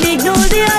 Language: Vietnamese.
and ignore the